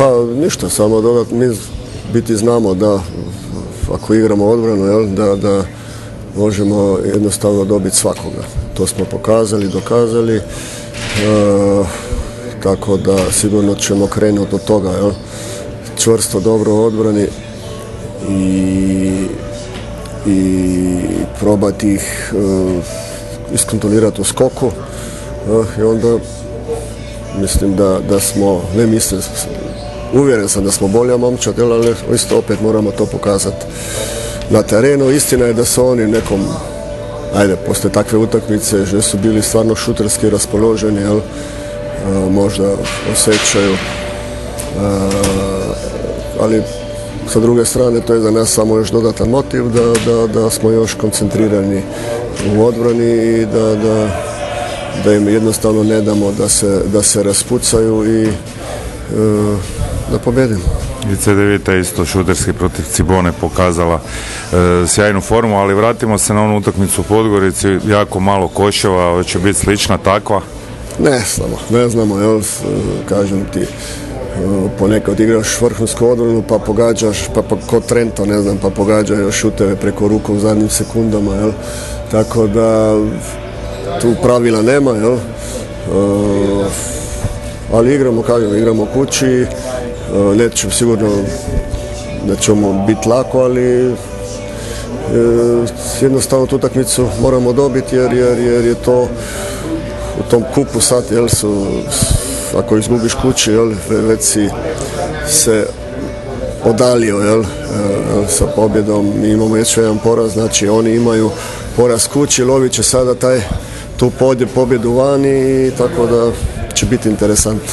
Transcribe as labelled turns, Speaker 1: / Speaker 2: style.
Speaker 1: Pa ništa, samo dodat, mi biti znamo da ako igramo odbranu, jel, da, da možemo jednostavno dobiti svakoga. To smo pokazali, dokazali. E, tako da sigurno ćemo krenuti od toga. Jel? Čvrsto, dobro odbrani i, i probati ih e, iskontrolirati u skoku e, i onda mislim da, da smo, ne mislim, uvjeren sam da smo bolja momčad, ali isto opet moramo to pokazati na terenu. Istina je da su oni nekom ajde, posle takve utakmice že su bili stvarno šuterski raspoloženi, jel, možda osjećaju ali sa druge strane to je za nas samo još dodatan motiv da, da, da smo još koncentrirani u odbrani i da, da, im jednostavno ne damo da se, se raspucaju i e, da pobjedimo.
Speaker 2: I CDVita isto šuterski protiv Cibone pokazala e, sjajnu formu, ali vratimo se na onu utakmicu u Podgorici, jako malo koševa, će biti slična takva?
Speaker 1: Ne znamo, ne znamo, jel, kažem ti, ponekad igraš vrhunsku odbranu pa pogađaš, pa, pa kod Trento, ne znam, pa pogađa još šuteve preko ruku u zadnjim sekundama, jel? Tako da tu pravila nema, jel? E, ali igramo, kažem, igramo kući, e, neće sigurno da ćemo biti lako, ali e, jednostavno tu utakmicu moramo dobiti jer, jer, jer je to u tom kupu sad jel su ako izgubiš kući, jel, već si se odalio jel, sa pobjedom. Mi imamo još jedan poraz, znači oni imaju poraz kući, lovit će sada taj tu pobjedu vani tako da će biti interesantno.